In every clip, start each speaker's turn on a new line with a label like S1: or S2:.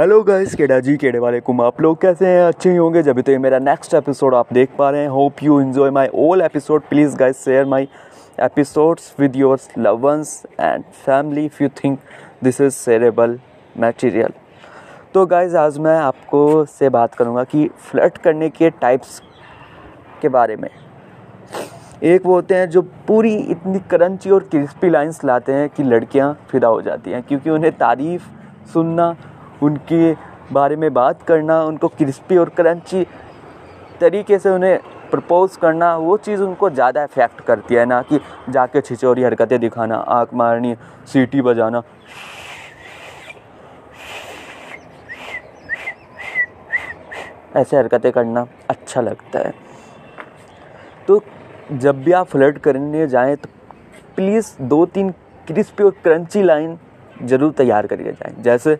S1: Hello guys, केडा जी, केड़े वाले कुम, आप लोग कैसे हैं? अच्छे ही होंगे। जब तो ये मेरा नेक्स्ट एपिसोड आप देख पा रहे हैं hope you enjoy my all episode please guys share my episodes with your love ones and family if you think this is shareable material तो गाइस आज मैं आपको से बात करूँगा कि फ्लर्ट करने के टाइप्स के बारे में। एक वो होते हैं जो पूरी इतनी करंची और क्रिस्पी लाइंस लाते हैं कि लड़कियाँ फिदा हो जाती हैं, क्योंकि उन्हें तारीफ़ सुनना उनके बारे में बात करना, उनको क्रिस्पी और क्रंची तरीके से उन्हें प्रपोज करना, वो चीज़ उनको ज़्यादा इफ़ेक्ट करती है ना कि जाके छिचोरी हरकतें दिखाना आँख मारनी, सीटी बजाना। ऐसे हरकतें करना अच्छा लगता है। तो जब भी आप फ्लर्ट करने जाएँ तो प्लीज़ दो तीन क्रिस्पी और क्रंची लाइन ज़रूर तैयार करके जाएँ। जैसे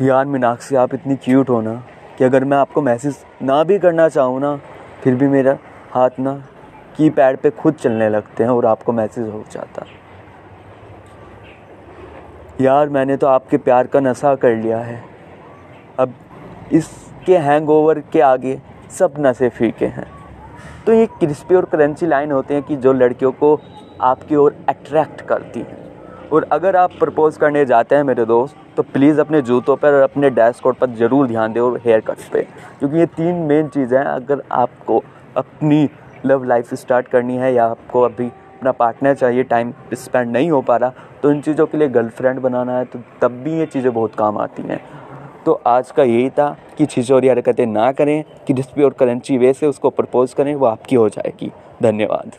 S1: यार मीनाक्षी, आप इतनी क्यूट हो ना कि अगर मैं आपको मैसेज ना भी करना चाहूँ ना, फिर भी मेरा हाथ ना की पैड पर खुद चलने लगते हैं और आपको मैसेज हो जाता। यार मैंने तो आपके प्यार का नशा कर लिया है। अब इसके हैंगओवर के आगे सब नशे फीके हैं। तो ये क्रिस्पी और क्रंची लाइन होते हैं कि जो लड़कियों को आपकी ओर अट्रैक्ट करती हैं। और अगर आप प्रपोज़ करने जाते हैं मेरे दोस्त तो प्लीज़ अपने जूतों पर और अपने डैशकोड पर ज़रूर ध्यान दें और हेयर कट पे। क्योंकि ये तीन मेन चीज़ें हैं, अगर आपको अपनी लव लाइफ स्टार्ट करनी है या आपको अभी अपना पार्टनर चाहिए टाइम स्पेंड नहीं हो पा रहा तो इन चीज़ों के लिए गर्लफ्रेंड बनाना है तो तब भी ये चीज़ें बहुत काम आती हैं। तो आज का यही था कि छिचोरी हरकतें ना करें, कि डिस्प्ले और करेंची वे से उसको प्रपोज़ करें, वो आपकी हो जाएगी। धन्यवाद।